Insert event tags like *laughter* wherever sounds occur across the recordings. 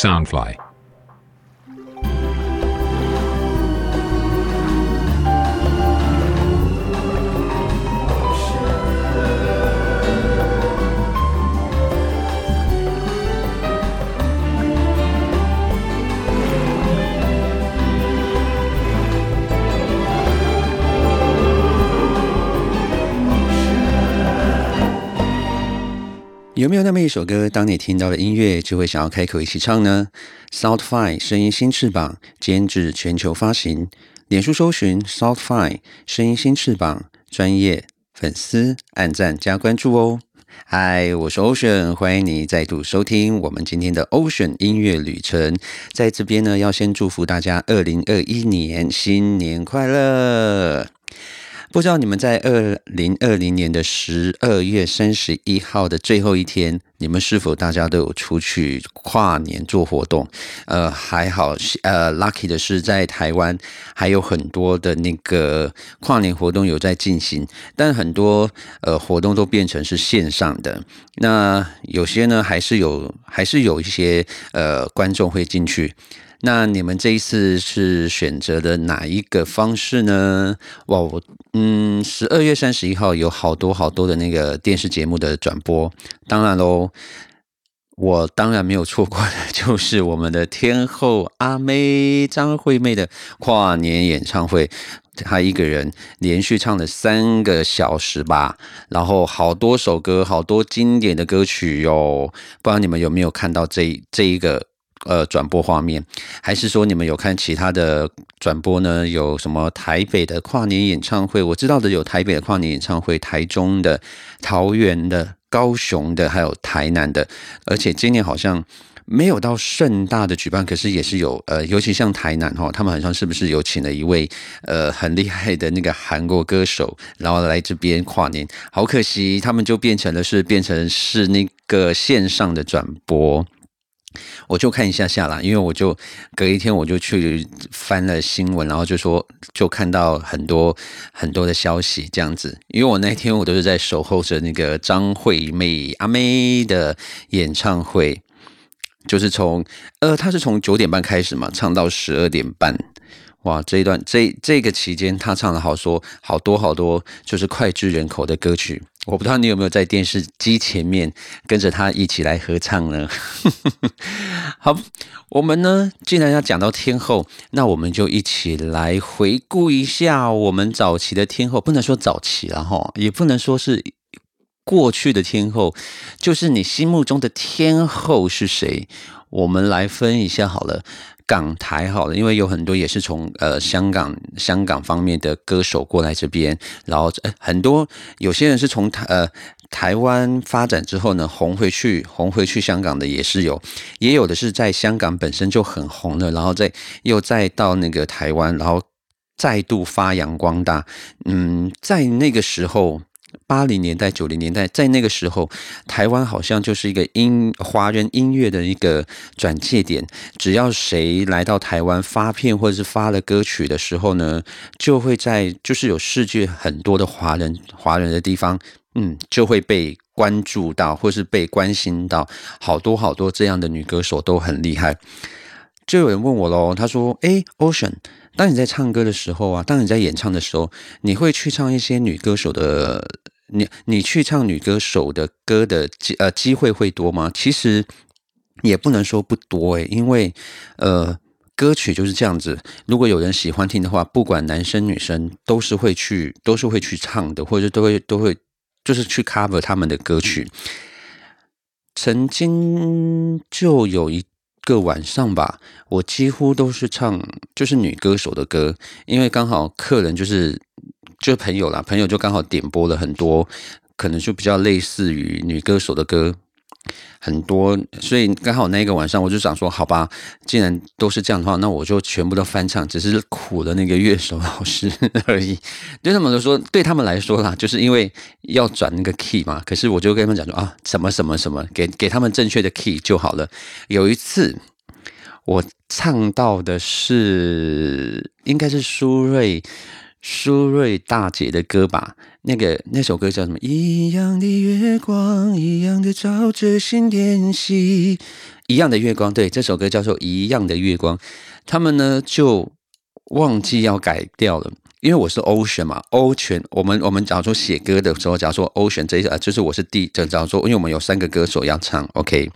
Soundfly。有没有那么一首歌，当你听到了音乐，就会想要开口一起唱呢？Soundfly 声音新翅膀，监制全球发行，脸书搜寻 Soundfly 声音新翅膀，专业粉丝按赞加关注哦。嗨，我是 Ocean，欢迎你再度收听我们今天的 Ocean 音乐旅程。在这边呢，要先祝福大家二零二一年新年快乐。不知道你们在二零二零年的十二月三十一号的最后一天，你们是否大家都有出去跨年做活动？呃，还好，呃，lucky 的是在台湾还有很多的那个跨年活动有在进行，但很多呃活动都变成是线上的。那有些呢，还是有，还是有一些呃观众会进去。那你们这一次是选择的哪一个方式呢？哇，我嗯，十二月三十一号有好多好多的那个电视节目的转播，当然喽，我当然没有错过的，就是我们的天后阿妹张惠妹的跨年演唱会，她一个人连续唱了三个小时吧，然后好多首歌，好多经典的歌曲哟，不知道你们有没有看到这这一个？呃，转播画面，还是说你们有看其他的转播呢？有什么台北的跨年演唱会？我知道的有台北的跨年演唱会，台中的、桃园的、高雄的，还有台南的。而且今年好像没有到盛大的举办，可是也是有呃，尤其像台南哈，他们好像是不是有请了一位呃很厉害的那个韩国歌手，然后来这边跨年。好可惜，他们就变成了是变成是那个线上的转播。我就看一下下啦，因为我就隔一天我就去翻了新闻，然后就说就看到很多很多的消息这样子。因为我那天我都是在守候着那个张惠妹阿妹的演唱会，就是从呃，她是从九点半开始嘛，唱到十二点半。哇，这一段这这个期间，她唱了好说好多好多，就是脍炙人口的歌曲。我不知道你有没有在电视机前面跟着他一起来合唱呢？*laughs* 好，我们呢，既然要讲到天后，那我们就一起来回顾一下我们早期的天后。不能说早期了哈，也不能说是过去的天后，就是你心目中的天后是谁？我们来分一下好了。港台好了，因为有很多也是从呃香港香港方面的歌手过来这边，然后呃很多有些人是从台呃台湾发展之后呢红回去红回去香港的也是有，也有的是在香港本身就很红的，然后再又再到那个台湾，然后再度发扬光大。嗯，在那个时候。八零年代、九零年代，在那个时候，台湾好像就是一个音华人音乐的一个转借点。只要谁来到台湾发片或者是发了歌曲的时候呢，就会在就是有世界很多的华人华人的地方，嗯，就会被关注到，或是被关心到。好多好多这样的女歌手都很厉害。就有人问我喽，他说：“哎，Ocean。”当你在唱歌的时候啊，当你在演唱的时候，你会去唱一些女歌手的，你你去唱女歌手的歌的机呃机会会多吗？其实也不能说不多诶，因为呃歌曲就是这样子，如果有人喜欢听的话，不管男生女生都是会去都是会去唱的，或者都会都会就是去 cover 他们的歌曲。曾经就有一。个晚上吧，我几乎都是唱就是女歌手的歌，因为刚好客人就是就朋友啦，朋友就刚好点播了很多，可能就比较类似于女歌手的歌。很多，所以刚好那个晚上我就想说，好吧，既然都是这样的话，那我就全部都翻唱，只是苦了那个乐手老师 *laughs* 而已。对他们来说，对他们来说啦，就是因为要转那个 key 嘛，可是我就跟他们讲说啊，什么什么什么，给给他们正确的 key 就好了。有一次。我唱到的是，应该是苏芮，苏芮大姐的歌吧？那个那首歌叫什么？一样的月光，一样的照着心电息，一样的月光，对，这首歌叫做《一样的月光》，他们呢就忘记要改掉了。因为我是 Ocean 嘛，Ocean，我们我们假如说写歌的时候，假如说 Ocean 这一啊，就是我是第，就假如说，因为我们有三个歌手要唱，OK，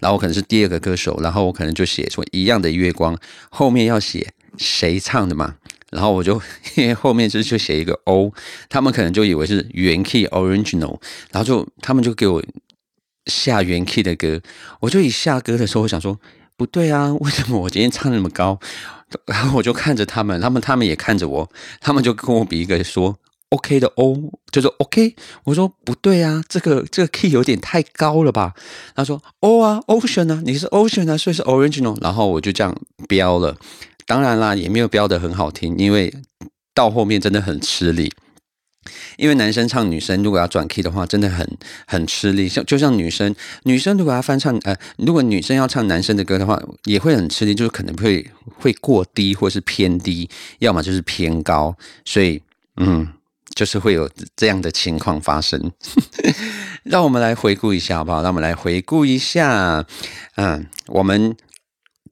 然后我可能是第二个歌手，然后我可能就写说一样的月光，后面要写谁唱的嘛，然后我就 *laughs* 因为后面就就写一个 O，他们可能就以为是原 key original，然后就他们就给我下原 key 的歌，我就一下歌的时候，我想说不对啊，为什么我今天唱那么高？然后我就看着他们，他们他们也看着我，他们就跟我比一个说 OK 的 O，就说 OK。我说不对啊，这个这个 key 有点太高了吧？他说 O 啊，Ocean 啊，你是 Ocean 啊，所以是 Original。然后我就这样标了，当然啦，也没有标的很好听，因为到后面真的很吃力。因为男生唱女生，如果要转 key 的话，真的很很吃力。像就像女生，女生如果要翻唱，呃，如果女生要唱男生的歌的话，也会很吃力，就是可能会会过低，或是偏低，要么就是偏高。所以，嗯，就是会有这样的情况发生。*laughs* 让我们来回顾一下，好不好？让我们来回顾一下。嗯，我们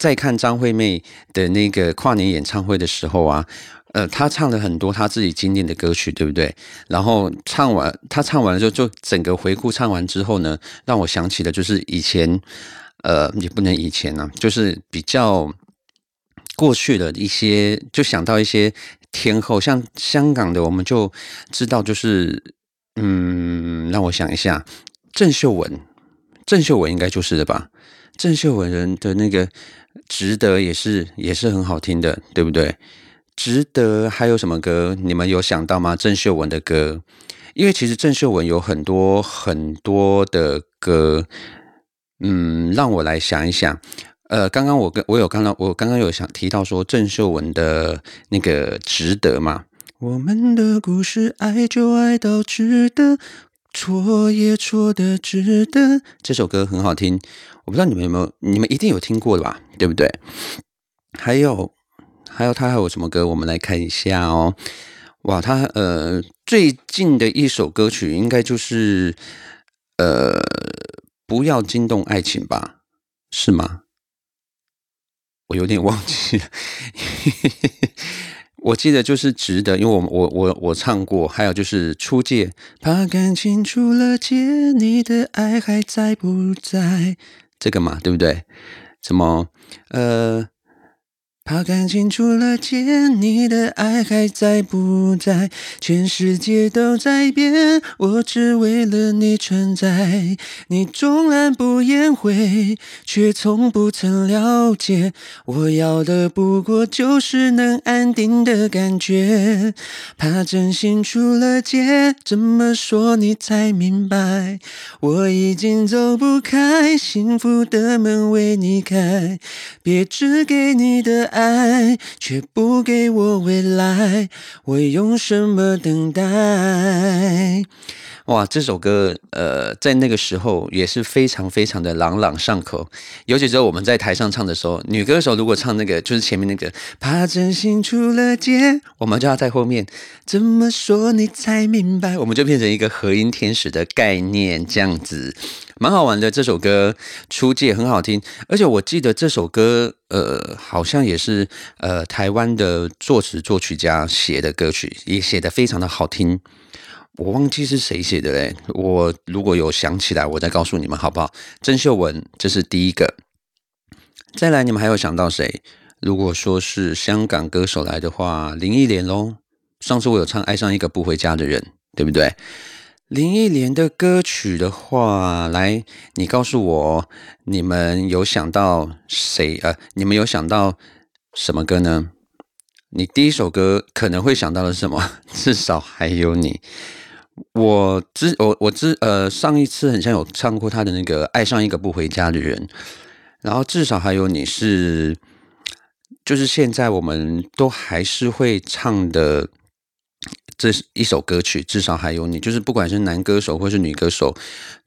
在看张惠妹的那个跨年演唱会的时候啊。呃，她唱了很多她自己经典的歌曲，对不对？然后唱完，她唱完了之后，就整个回顾唱完之后呢，让我想起的就是以前，呃，也不能以前呢，就是比较过去的一些，就想到一些天后，像香港的，我们就知道，就是嗯，让我想一下，郑秀文，郑秀文应该就是的吧？郑秀文人的那个值得也是也是很好听的，对不对？值得还有什么歌？你们有想到吗？郑秀文的歌，因为其实郑秀文有很多很多的歌，嗯，让我来想一想。呃，刚刚我跟我有看到，我刚刚有想提到说郑秀文的那个值得嘛？我们的故事，爱就爱到值得，错也错的值得。这首歌很好听，我不知道你们有没有，你们一定有听过的吧？对不对？还有。还有他还有什么歌？我们来看一下哦。哇，他呃最近的一首歌曲应该就是呃不要惊动爱情吧？是吗？我有点忘记了。我记得就是值得，因为我我我我唱过。还有就是初见，怕感情出了界，你的爱还在不在？这个嘛，对不对？什么呃？怕感情出了界，你的爱还在不在？全世界都在变，我只为了你存在。你纵然不言悔，却从不曾了解。我要的不过就是能安定的感觉。怕真心出了界，怎么说你才明白？我已经走不开，幸福的门为你开，别只给你的爱。爱却不给我未来，我用什么等待？哇，这首歌，呃，在那个时候也是非常非常的朗朗上口。尤其是我们在台上唱的时候，女歌手如果唱那个，就是前面那个“怕真心出了界”，我们就要在后面怎么说你才明白？我们就变成一个和音天使的概念，这样子蛮好玩的。这首歌出界很好听，而且我记得这首歌，呃，好像也是呃台湾的作词作曲家写的歌曲，也写的非常的好听。我忘记是谁写的嘞，我如果有想起来，我再告诉你们好不好？郑秀文，这是第一个。再来，你们还有想到谁？如果说是香港歌手来的话，林忆莲喽。上次我有唱《爱上一个不回家的人》，对不对？林忆莲的歌曲的话，来，你告诉我，你们有想到谁？呃，你们有想到什么歌呢？你第一首歌可能会想到的是什么？*laughs* 至少还有你。我之我我之呃上一次很像有唱过他的那个爱上一个不回家的人，然后至少还有你是，就是现在我们都还是会唱的这一首歌曲，至少还有你，就是不管是男歌手或是女歌手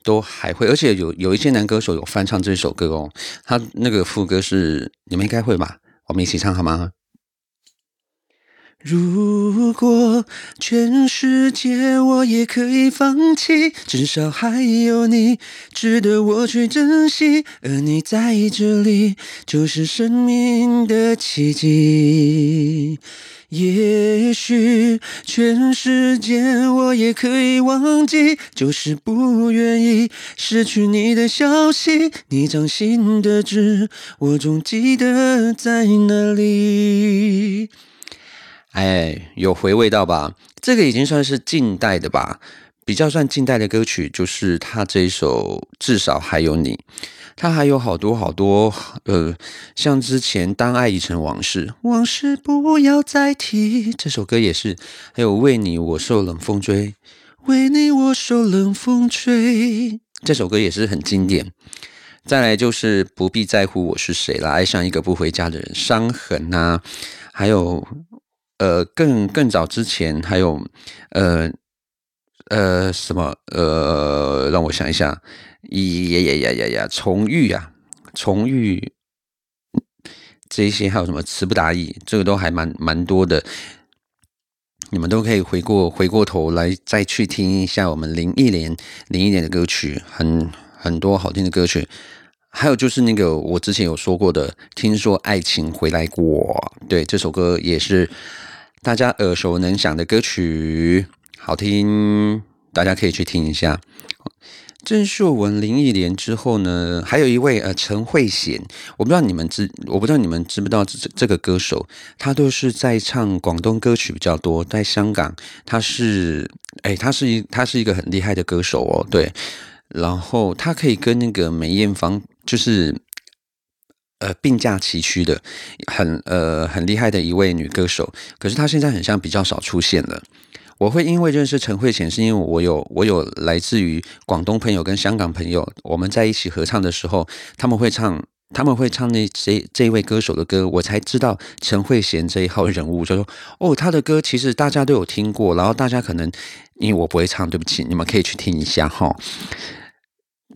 都还会，而且有有一些男歌手有翻唱这首歌哦，他那个副歌是你们应该会吧？我们一起唱好吗？如果全世界我也可以放弃，至少还有你值得我去珍惜，而你在这里就是生命的奇迹。也许全世界我也可以忘记，就是不愿意失去你的消息。你掌心的痣，我总记得在哪里。哎，有回味到吧？这个已经算是近代的吧，比较算近代的歌曲，就是他这一首《至少还有你》。他还有好多好多，呃，像之前《当爱已成往事》，往事不要再提，这首歌也是。还有《为你我受冷风吹》，为你我受冷风吹，这首歌也是很经典。再来就是不必在乎我是谁了，爱上一个不回家的人，伤痕啊，还有。呃，更更早之前还有，呃呃什么呃，让我想一下，呀呀呀呀呀，重遇啊，重遇，这些还有什么词不达意，这个都还蛮蛮多的，你们都可以回过回过头来再去听一下我们林忆莲林忆莲的歌曲，很很多好听的歌曲，还有就是那个我之前有说过的，听说爱情回来过，对这首歌也是。大家耳熟能详的歌曲，好听，大家可以去听一下。郑秀文、林忆莲之后呢，还有一位呃陈慧娴，我不知道你们知，我不知道你们知不知道这这个歌手，他都是在唱广东歌曲比较多，在香港他是，哎，他是一他是一个很厉害的歌手哦，对，然后他可以跟那个梅艳芳就是。呃，并驾齐驱的，很呃很厉害的一位女歌手，可是她现在很像比较少出现了。我会因为认识陈慧娴，是因为我有我有来自于广东朋友跟香港朋友，我们在一起合唱的时候，他们会唱他们会唱那这这位歌手的歌，我才知道陈慧娴这一号人物，就说哦，他的歌其实大家都有听过，然后大家可能因为我不会唱，对不起，你们可以去听一下哈。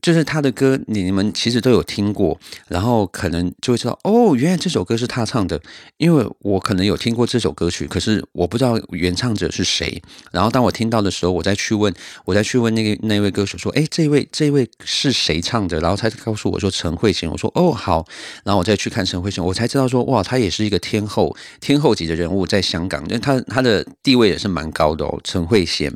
就是他的歌，你们其实都有听过，然后可能就会知道哦，原来这首歌是他唱的。因为我可能有听过这首歌曲，可是我不知道原唱者是谁。然后当我听到的时候，我再去问，我再去问那个那位歌手说：“哎，这位这位是谁唱的？”然后才告诉我说陈慧娴。我说：“哦，好。”然后我再去看陈慧娴，我才知道说哇，她也是一个天后，天后级的人物，在香港，因为她她的地位也是蛮高的哦，陈慧娴。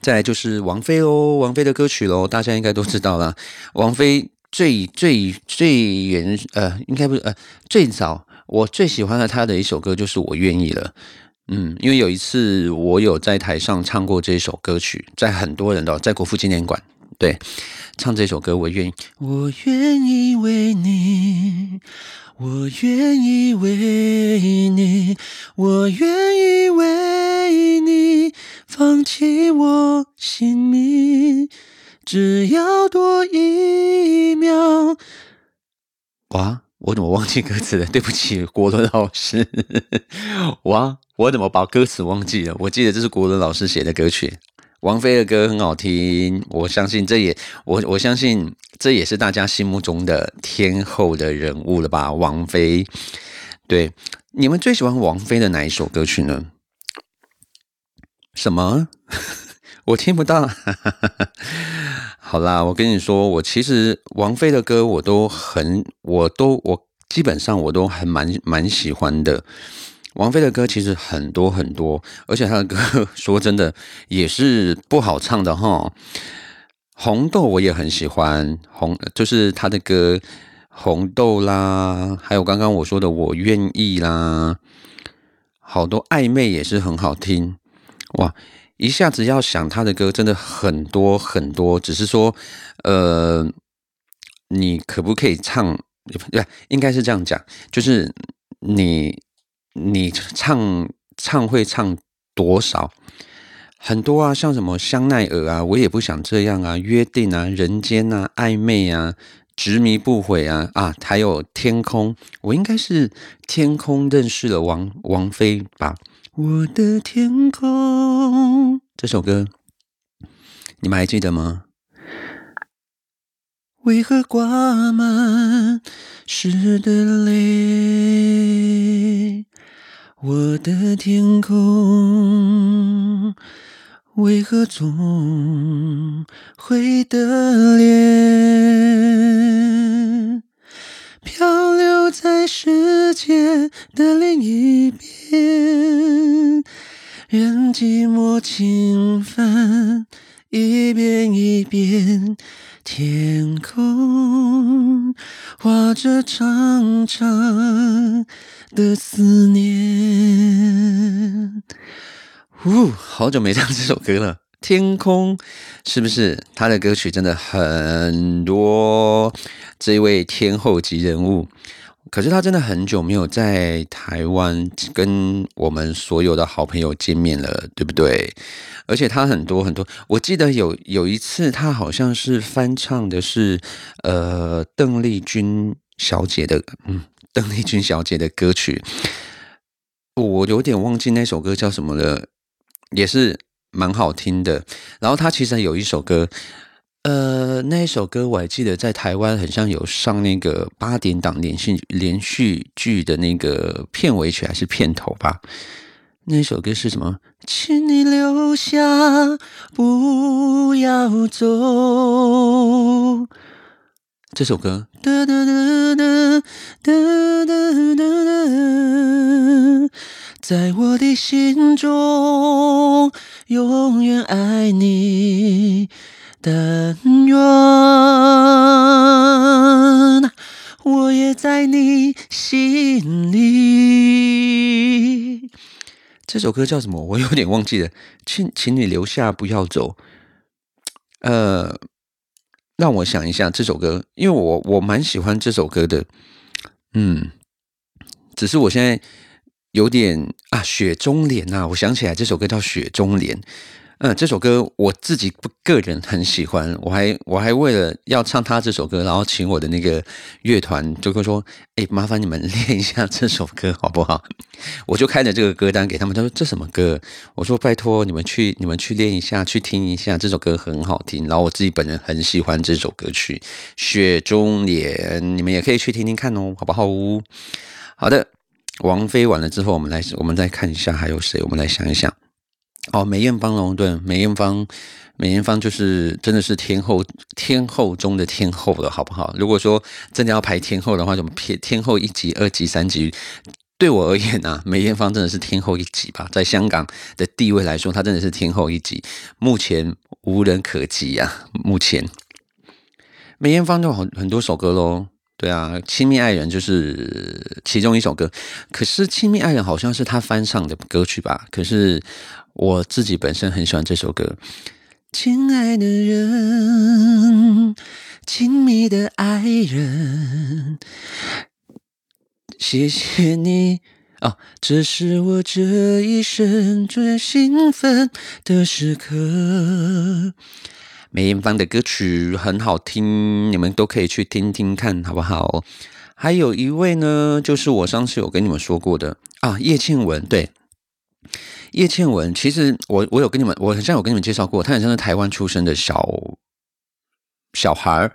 再就是王菲哦，王菲的歌曲喽，*laughs* 大家应该都知道了。王菲最最最原呃，应该不是呃，最早我最喜欢的她的一首歌就是《我愿意了》。嗯，因为有一次我有在台上唱过这首歌曲，在很多人的在国父纪念馆对唱这首歌，我愿意，我愿意为你，我愿意为你，我愿意为你。放弃我性命，只要多一秒。哇，我怎么忘记歌词了？对不起，国伦老师。*laughs* 哇，我怎么把歌词忘记了？我记得这是国伦老师写的歌曲。王菲的歌很好听，我相信这也我我相信这也是大家心目中的天后的人物了吧？王菲，对，你们最喜欢王菲的哪一首歌曲呢？什么？*laughs* 我听不到。*laughs* 好啦，我跟你说，我其实王菲的歌我都很，我都我基本上我都很蛮蛮喜欢的。王菲的歌其实很多很多，而且她的歌 *laughs* 说真的也是不好唱的哈。红豆我也很喜欢，红就是她的歌，红豆啦，还有刚刚我说的我愿意啦，好多暧昧也是很好听。哇，一下子要想她的歌真的很多很多，只是说，呃，你可不可以唱？对，应该是这样讲，就是你你唱唱会唱多少？很多啊，像什么香奈儿啊，我也不想这样啊，约定啊，人间啊，暧昧啊，执迷不悔啊啊，还有天空，我应该是天空认识了王王菲吧。我的天空，这首歌你们还记得吗？为何挂满湿的泪？我的天空为何总会的脸，漂流在世界的另一边，任寂寞侵犯，一遍一遍。天空画着长长的思念。呜，好久没唱这首歌了。天空是不是他的歌曲真的很多？这一位天后级人物。可是他真的很久没有在台湾跟我们所有的好朋友见面了，对不对？而且他很多很多，我记得有有一次他好像是翻唱的是呃邓丽君小姐的，嗯，邓丽君小姐的歌曲，我有点忘记那首歌叫什么了，也是蛮好听的。然后她其实有一首歌。呃，那一首歌我还记得，在台湾很像有上那个八点档连续连续剧的那个片尾曲还是片头吧？那首歌是什么？请你留下，不要走。这首歌，哒哒哒哒哒哒哒，在我的心中永远爱你。但愿我也在你心里。这首歌叫什么？我有点忘记了。请，请你留下，不要走。呃，让我想一下这首歌，因为我我蛮喜欢这首歌的。嗯，只是我现在有点啊，雪中莲呐，我想起来这首歌叫《雪中莲》。嗯，这首歌我自己不个人很喜欢，我还我还为了要唱他这首歌，然后请我的那个乐团就会说：“哎，麻烦你们 *laughs* 练一下这首歌好不好？” *laughs* 我就开了这个歌单给他们，他说：“这什么歌？”我说：“拜托你们去你们去练一下，去听一下这首歌很好听。”然后我自己本人很喜欢这首歌曲《雪中莲》，你们也可以去听听看哦，好不好？好的，王菲完了之后，我们来我们再看一下还有谁，我们来想一想。哦，梅艳芳龙对，梅艳芳，梅艳芳就是真的是天后，天后中的天后了，好不好？如果说真的要排天后的话，怎么偏天后一级、二级、三级？对我而言啊，梅艳芳真的是天后一级吧，在香港的地位来说，她真的是天后一级，目前无人可及啊。目前梅艳芳就很很多首歌喽，对啊，《亲密爱人》就是其中一首歌，可是《亲密爱人》好像是她翻唱的歌曲吧？可是。我自己本身很喜欢这首歌，亲爱的人，亲密的爱人，谢谢你哦，这是我这一生最兴奋的时刻。梅艳芳的歌曲很好听，你们都可以去听听看，好不好？还有一位呢，就是我上次有跟你们说过的啊，叶倩文，对。叶倩文，其实我我有跟你们，我好像有跟你们介绍过，她很像是台湾出生的小小孩儿，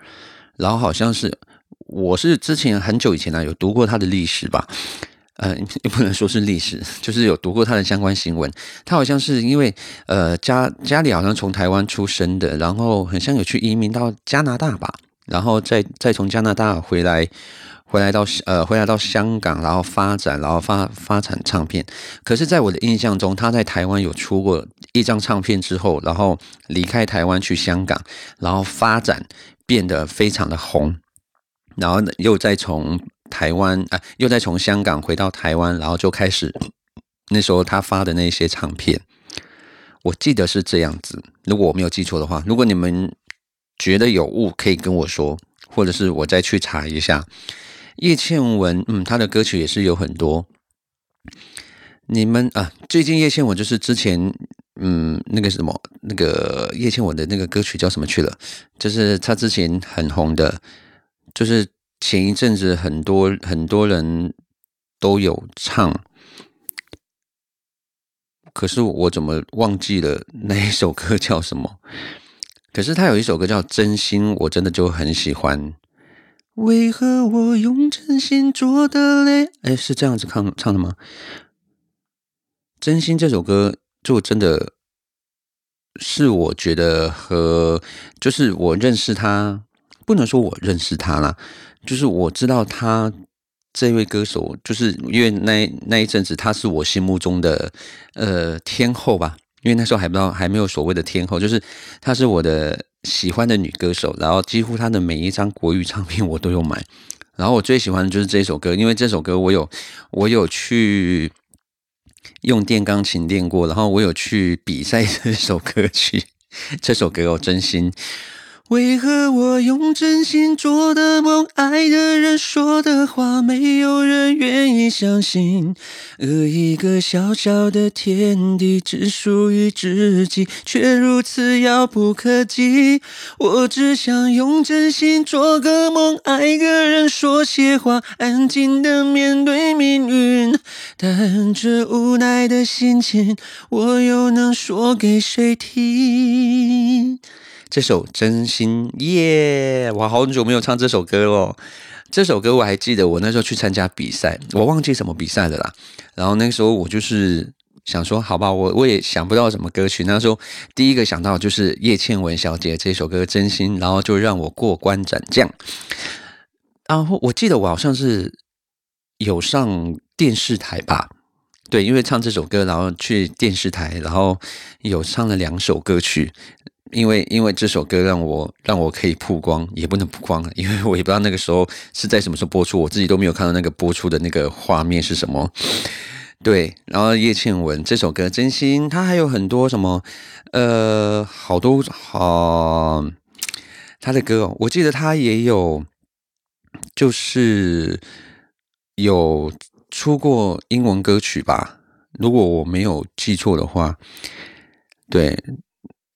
然后好像是我是之前很久以前呢有读过她的历史吧，呃，也不能说是历史，就是有读过她的相关新闻。她好像是因为呃家家里好像从台湾出生的，然后很像有去移民到加拿大吧，然后再再从加拿大回来。回来到呃，回来到香港，然后发展，然后发发展唱片。可是，在我的印象中，他在台湾有出过一张唱片之后，然后离开台湾去香港，然后发展变得非常的红，然后又再从台湾啊，又再从香港回到台湾，然后就开始那时候他发的那些唱片，我记得是这样子。如果我没有记错的话，如果你们觉得有误，可以跟我说，或者是我再去查一下。叶倩文，嗯，她的歌曲也是有很多。你们啊，最近叶倩文就是之前，嗯，那个什么，那个叶倩文的那个歌曲叫什么去了？就是她之前很红的，就是前一阵子很多很多人都有唱，可是我怎么忘记了那一首歌叫什么？可是他有一首歌叫《真心》，我真的就很喜欢。为何我用真心做的泪？哎，是这样子唱唱的吗？真心这首歌就真的是我觉得和就是我认识他，不能说我认识他啦，就是我知道他这位歌手，就是因为那那一阵子他是我心目中的呃天后吧，因为那时候还不知道还没有所谓的天后，就是他是我的喜欢的女歌手，然后几乎她的每一张国语唱片我都有买，然后我最喜欢的就是这首歌，因为这首歌我有我有去。用电钢琴练过，然后我有去比赛这首歌曲，这首歌我真心。为何我用真心做的梦，爱的人说的话，没有人愿意相信？而一个小小的天地，只属于自己，却如此遥不可及。我只想用真心做个梦，爱个人说些话，安静的面对命运。但这无奈的心情，我又能说给谁听？这首真心耶，我好久没有唱这首歌了。这首歌我还记得，我那时候去参加比赛，我忘记什么比赛的啦。然后那时候我就是想说，好吧，我我也想不到什么歌曲。那时候第一个想到就是叶倩文小姐这首歌《真心》，然后就让我过关斩将。然后我记得我好像是有上电视台吧，对，因为唱这首歌，然后去电视台，然后有唱了两首歌曲。因为因为这首歌让我让我可以曝光，也不能曝光，*laughs* 因为我也不知道那个时候是在什么时候播出，我自己都没有看到那个播出的那个画面是什么。对，然后叶倩文这首歌《真心》，它还有很多什么呃，好多好他的歌，我记得他也有就是有出过英文歌曲吧，如果我没有记错的话，对。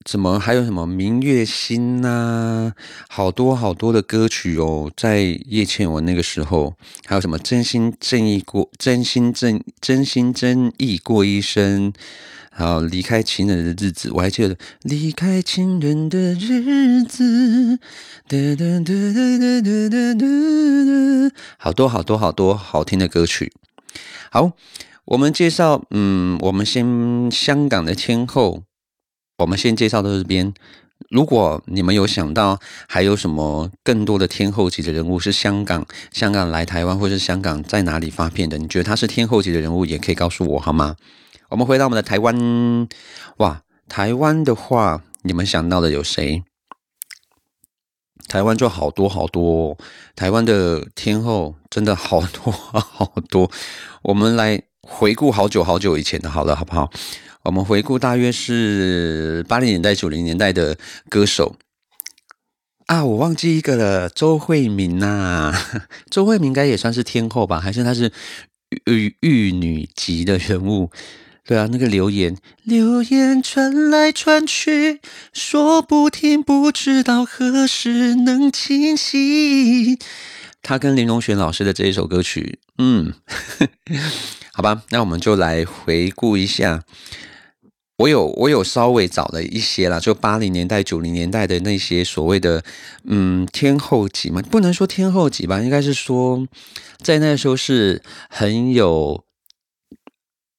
怎么还有什么明月心呐？好多好多的歌曲哦，在叶倩文那个时候，还有什么真心正义过，真心正真心真意过一生，还有离开情人的日子，我还记得离开情人的日子，哒哒哒哒哒哒哒哒，好多好多好多好听的歌曲。好，我们介绍，嗯，我们先香港的天后。我们先介绍到这边。如果你们有想到还有什么更多的天后级的人物是香港、香港来台湾，或是香港在哪里发片的，你觉得他是天后级的人物，也可以告诉我好吗？我们回到我们的台湾，哇，台湾的话，你们想到的有谁？台湾就好多好多，台湾的天后真的好多 *laughs* 好多。我们来回顾好久好久以前的，好了，好不好？我们回顾，大约是八零年代、九零年代的歌手啊，我忘记一个了，周慧敏呐，*laughs* 周慧敏应该也算是天后吧？还是她是玉玉女级的人物？对啊，那个留言，留言传来传去，说不停，不知道何时能清晰。他跟林隆璇老师的这一首歌曲，嗯，*laughs* 好吧，那我们就来回顾一下。我有我有稍微找了一些啦，就八零年代九零年代的那些所谓的嗯天后级嘛，不能说天后级吧，应该是说在那时候是很有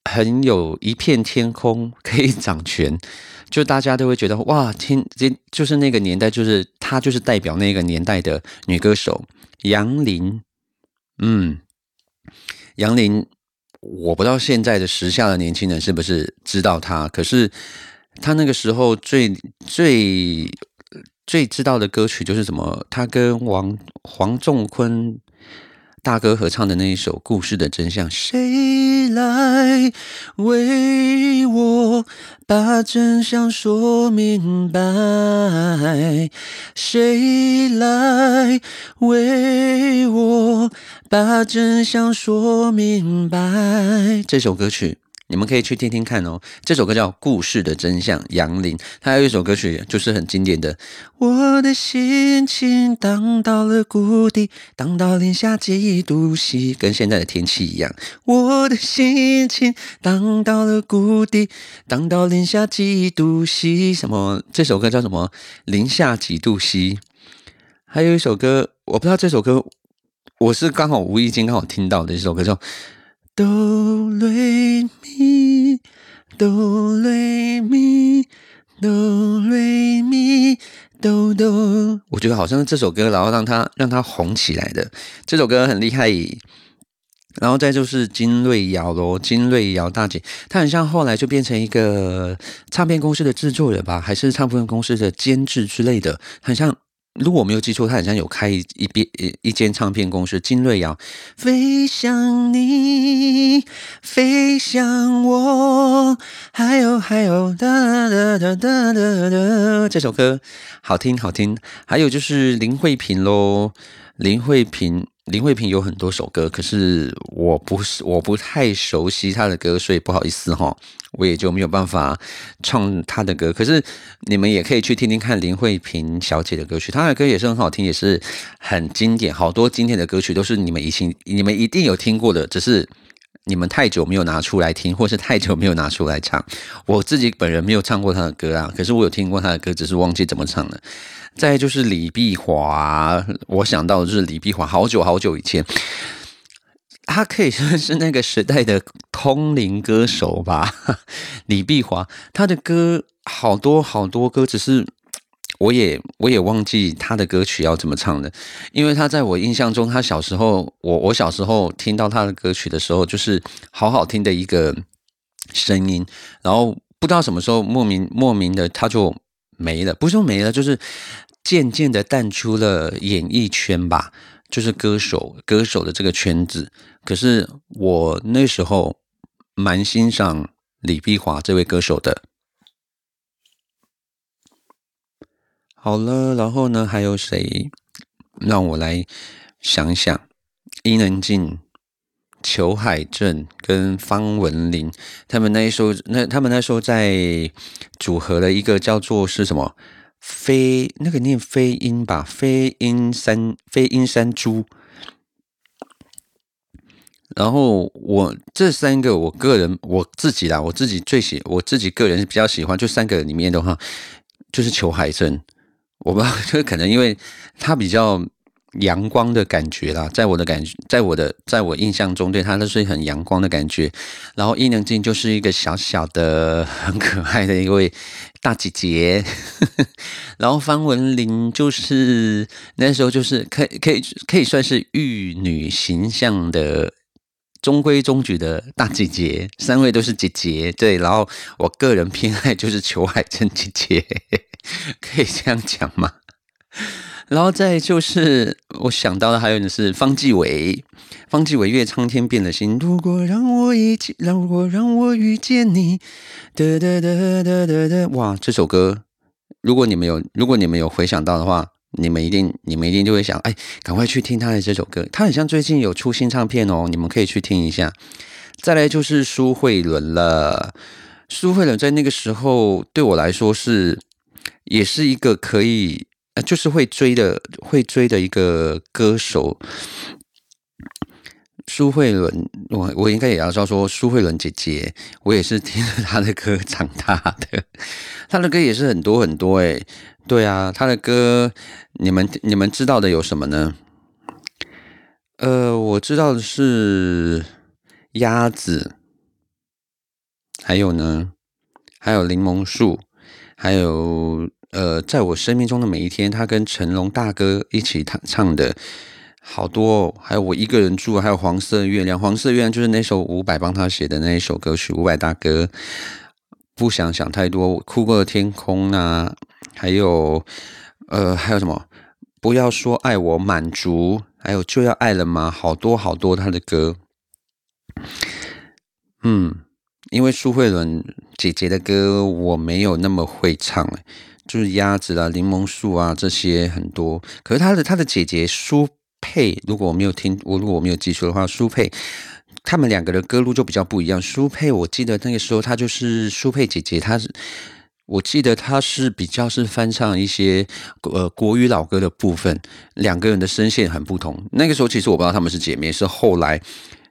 很有一片天空可以掌权，就大家都会觉得哇天，这就是那个年代，就是她就是代表那个年代的女歌手杨林，嗯，杨林。我不知道现在的时下的年轻人是不是知道他，可是他那个时候最最最知道的歌曲就是什么？他跟王黄仲坤。大哥合唱的那一首《故事的真相》，谁来为我把真相说明白？谁来为我把真相说明白？这首歌曲。你们可以去听听看哦，这首歌叫《故事的真相》，杨林。他有一首歌曲就是很经典的，我的心情荡到了谷底，荡到零下几度 C，跟现在的天气一样。我的心情荡到了谷底，荡到零下几度 C，什么？这首歌叫什么？零下几度 C。还有一首歌，我不知道这首歌，我是刚好无意间刚好听到的一首歌叫。哆瑞咪，哆瑞咪，哆瑞咪，哆哆。我觉得好像是这首歌，然后让它让它红起来的。这首歌很厉害。然后再就是金瑞瑶咯，金瑞瑶大姐，她很像后来就变成一个唱片公司的制作人吧，还是唱片公司的监制之类的，很像。如果我没有记错，他好像有开一一边一间唱片公司。金瑞瑶，飞向你，飞向我，还有还有哒哒哒哒哒哒，这首歌好听好听。还有就是林慧萍喽，林慧萍。林慧萍有很多首歌，可是我不是我不太熟悉她的歌，所以不好意思哈，我也就没有办法唱她的歌。可是你们也可以去听听看林慧萍小姐的歌曲，她的歌也是很好听，也是很经典。好多经典的歌曲都是你们以前你们一定有听过的，只是你们太久没有拿出来听，或是太久没有拿出来唱。我自己本人没有唱过她的歌啊，可是我有听过她的歌，只是忘记怎么唱了。再就是李碧华，我想到的就是李碧华，好久好久以前，他可以说是那个时代的通灵歌手吧。*laughs* 李碧华，他的歌好多好多歌，只是我也我也忘记他的歌曲要怎么唱的，因为他在我印象中，他小时候，我我小时候听到他的歌曲的时候，就是好好听的一个声音，然后不知道什么时候莫名莫名的他就没了，不是说没了，就是。渐渐的淡出了演艺圈吧，就是歌手歌手的这个圈子。可是我那时候蛮欣赏李碧华这位歌手的。好了，然后呢，还有谁？让我来想想，伊能静、裘海正跟方文琳，他们那时候那他们那时候在组合了一个叫做是什么？飞那个念飞鹰吧，飞鹰山飞鹰山猪。然后我这三个，我个人我自己啦，我自己最喜，我自己个人比较喜欢，就三个里面的话，就是裘海正。我不知道，就可能因为他比较。阳光的感觉啦，在我的感觉，在我的，在我印象中，对他都是很阳光的感觉。然后伊能静就是一个小小的、很可爱的一位大姐姐。然后方文琳就是那时候就是可以可以可以算是玉女形象的中规中矩的大姐姐。三位都是姐姐，对。然后我个人偏爱就是裘海正姐姐，*laughs* 可以这样讲吗？然后再就是我想到的，还有的是方季伟，方季韦《越苍天变了心》。如果让我一起，如果让我遇见你，哒哒哒哒哒哒。哇，这首歌，如果你们有，如果你们有回想到的话，你们一定，你们一定就会想，哎，赶快去听他的这首歌。他很像最近有出新唱片哦，你们可以去听一下。再来就是苏慧伦了，苏慧伦在那个时候对我来说是，也是一个可以。就是会追的，会追的一个歌手，苏慧伦。我我应该也要说说苏慧伦姐姐，我也是听着她的歌长大的。她的歌也是很多很多哎，对啊，她的歌你们你们知道的有什么呢？呃，我知道的是鸭子，还有呢，还有柠檬树，还有。呃，在我生命中的每一天，他跟成龙大哥一起唱唱的好多哦，还有我一个人住，还有黄色月亮，黄色月亮就是那首伍佰帮他写的那一首歌曲，伍佰大哥不想想太多，哭过的天空啊，还有呃，还有什么？不要说爱我满足，还有就要爱了吗？好多好多他的歌，嗯，因为苏慧伦姐姐的歌我没有那么会唱就是鸭子啊、柠檬树啊这些很多，可是他的他的姐姐苏佩，如果我没有听我如果我没有记错的话，苏佩他们两个的歌路就比较不一样。苏佩我记得那个时候她就是苏佩姐姐，她是我记得她是比较是翻唱一些呃国语老歌的部分，两个人的声线很不同。那个时候其实我不知道他们是姐妹，是后来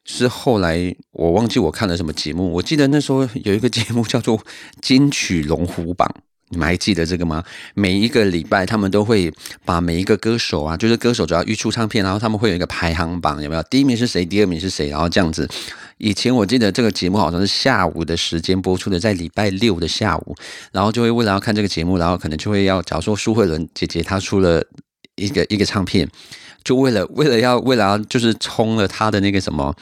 是后来我忘记我看了什么节目，我记得那时候有一个节目叫做金曲龙虎榜。你们还记得这个吗？每一个礼拜，他们都会把每一个歌手啊，就是歌手只要一出唱片，然后他们会有一个排行榜，有没有？第一名是谁？第二名是谁？然后这样子。以前我记得这个节目好像是下午的时间播出的，在礼拜六的下午，然后就会为了要看这个节目，然后可能就会要，假如说苏慧伦姐姐她出了一个一个唱片，就为了为了要为了要就是冲了她的那个什么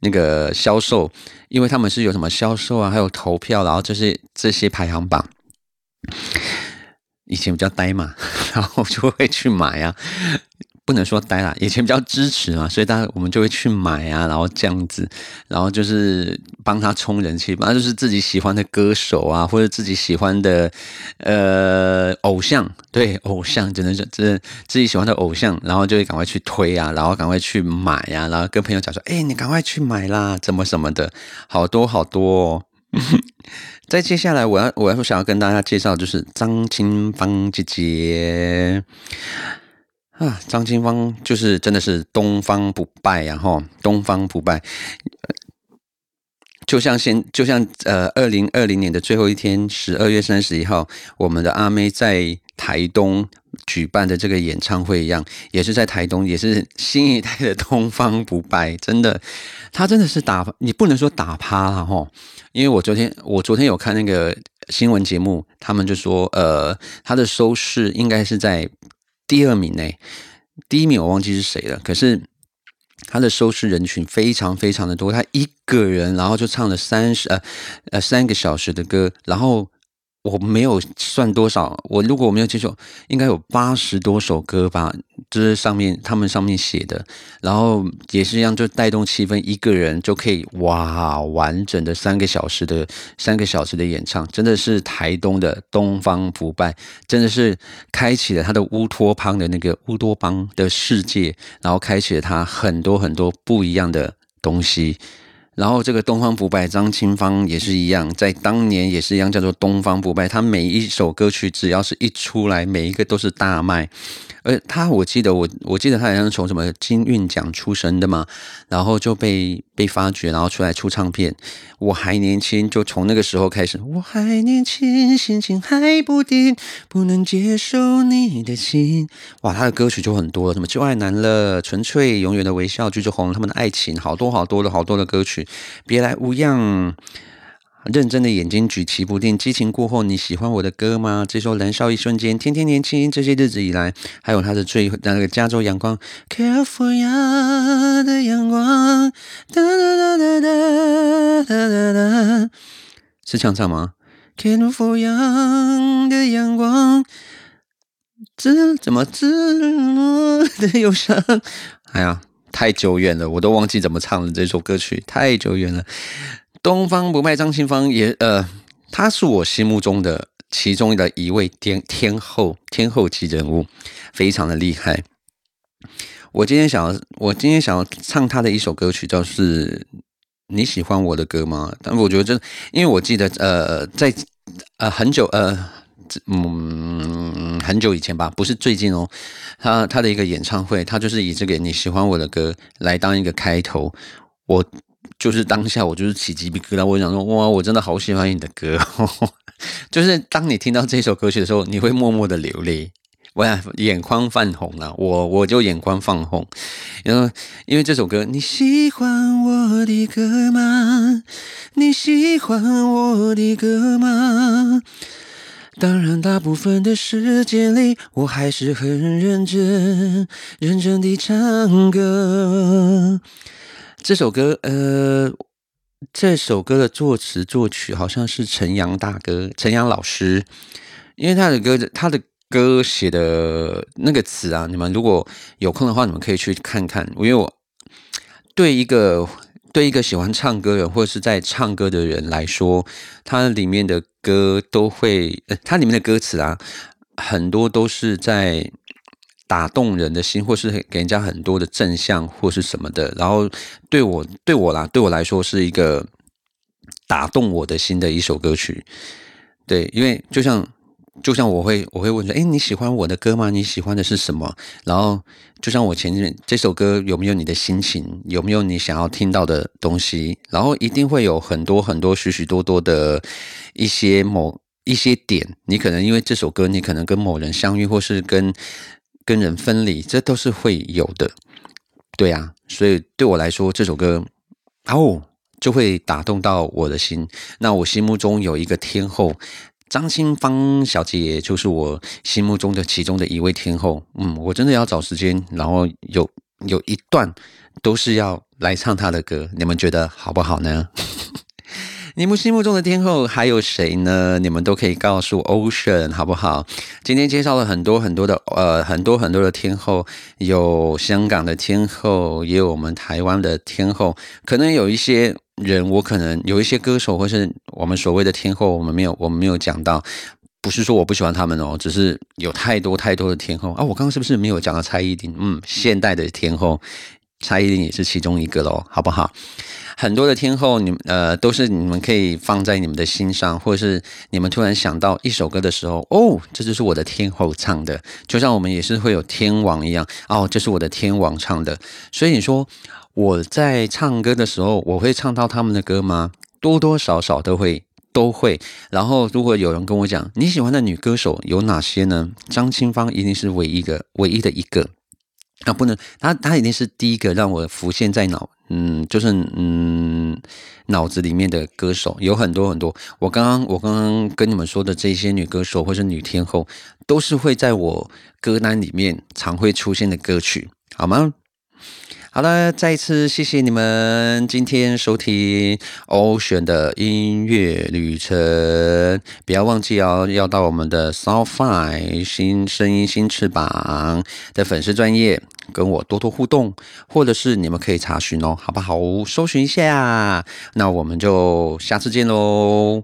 那个销售，因为他们是有什么销售啊，还有投票，然后这些这些排行榜。以前比较呆嘛，*laughs* 然后就会去买啊，不能说呆啦，以前比较支持嘛，所以大家我们就会去买啊，然后这样子，然后就是帮他充人气，反正就是自己喜欢的歌手啊，或者自己喜欢的呃偶像，对偶像，真的是这自己喜欢的偶像，然后就会赶快去推啊，然后赶快去买啊，然后跟朋友讲说，哎，你赶快去买啦，怎么什么的，好多好多。在接下来，我要我要想要跟大家介绍，就是张清芳姐姐啊，张清芳就是真的是东方不败呀，哈，东方不败，就像现就像呃，二零二零年的最后一天，十二月三十一号，我们的阿妹在台东。举办的这个演唱会一样，也是在台东，也是新一代的东方不败，*laughs* 真的，他真的是打你不能说打趴了哈，因为我昨天我昨天有看那个新闻节目，他们就说，呃，他的收视应该是在第二名内，第一名我忘记是谁了，可是他的收视人群非常非常的多，他一个人然后就唱了三十呃呃三个小时的歌，然后。我没有算多少，我如果我没有记错，应该有八十多首歌吧，就是上面他们上面写的，然后也是一样，就带动气氛，一个人就可以哇，完整的三个小时的三个小时的演唱，真的是台东的东方不败，真的是开启了他的乌托邦的那个乌托邦的世界，然后开启了他很多很多不一样的东西。然后这个东方不败张清芳也是一样，在当年也是一样，叫做东方不败。他每一首歌曲只要是一出来，每一个都是大卖。而他，我记得我我记得他好像从什么金韵奖出身的嘛，然后就被被发掘，然后出来出唱片。我还年轻，就从那个时候开始。我还年轻，心情还不定，不能接受你的心。哇，他的歌曲就很多，什么就爱难了，纯粹永远的微笑，就红他们的爱情，好多好多的好多的歌曲，别来无恙。认真的眼睛举棋不定，激情过后，你喜欢我的歌吗？这首《燃烧一瞬间》，天天年轻，这些日子以来，还有他的最那个加州阳光，California 的阳光，哒哒哒哒哒哒哒哒，是这样唱吗？California 的阳光，怎怎么自落的忧伤？哎呀，太久远了，我都忘记怎么唱了这首歌曲，太久远了。东方不败张清芳也呃，他是我心目中的其中的一位天天后天后级人物，非常的厉害。我今天想要我今天想要唱他的一首歌曲，就是你喜欢我的歌吗？但我觉得这，因为我记得呃，在呃很久呃嗯很久以前吧，不是最近哦，他他的一个演唱会，他就是以这个你喜欢我的歌来当一个开头，我。就是当下，我就是起鸡皮疙瘩。我想说，哇，我真的好喜欢你的歌。*laughs* 就是当你听到这首歌曲的时候，你会默默的流泪，我眼眶泛红了。我我就眼眶泛红，然后因为这首歌，你喜欢我的歌吗？你喜欢我的歌吗？当然，大部分的时间里，我还是很认真，认真地唱歌。这首歌，呃，这首歌的作词作曲好像是陈阳大哥，陈阳老师，因为他的歌，他的歌写的那个词啊，你们如果有空的话，你们可以去看看。因为我对一个对一个喜欢唱歌的，或者是在唱歌的人来说，它里面的歌都会，呃，它里面的歌词啊，很多都是在。打动人的心，或是给人家很多的正向，或是什么的。然后对我对我啦，对我来说是一个打动我的心的一首歌曲。对，因为就像就像我会我会问说，哎，你喜欢我的歌吗？你喜欢的是什么？然后就像我前面这首歌有没有你的心情？有没有你想要听到的东西？然后一定会有很多很多许许多多的一些某。一些点，你可能因为这首歌，你可能跟某人相遇，或是跟跟人分离，这都是会有的。对啊，所以对我来说，这首歌哦就会打动到我的心。那我心目中有一个天后，张清芳小姐，就是我心目中的其中的一位天后。嗯，我真的要找时间，然后有有一段都是要来唱她的歌，你们觉得好不好呢？你们心目中的天后还有谁呢？你们都可以告诉 Ocean 好不好？今天介绍了很多很多的呃很多很多的天后，有香港的天后，也有我们台湾的天后。可能有一些人，我可能有一些歌手，或是我们所谓的天后，我们没有我们没有讲到。不是说我不喜欢他们哦，只是有太多太多的天后啊！我刚刚是不是没有讲到蔡依林？嗯，现代的天后，蔡依林也是其中一个喽，好不好？很多的天后，你们呃都是你们可以放在你们的心上，或者是你们突然想到一首歌的时候，哦，这就是我的天后唱的，就像我们也是会有天王一样，哦，这是我的天王唱的。所以你说我在唱歌的时候，我会唱到他们的歌吗？多多少少都会都会。然后如果有人跟我讲你喜欢的女歌手有哪些呢？张清芳一定是唯一的唯一的一个。啊，不能，他他一定是第一个让我浮现在脑，嗯，就是嗯脑子里面的歌手有很多很多。我刚刚我刚刚跟你们说的这些女歌手或是女天后，都是会在我歌单里面常会出现的歌曲，好吗？好了，再一次谢谢你们今天收听欧选的音乐旅程，不要忘记哦，要到我们的 Sound Five 新声音新翅膀的粉丝专业跟我多多互动，或者是你们可以查询哦，好不好？搜寻一下，那我们就下次见喽。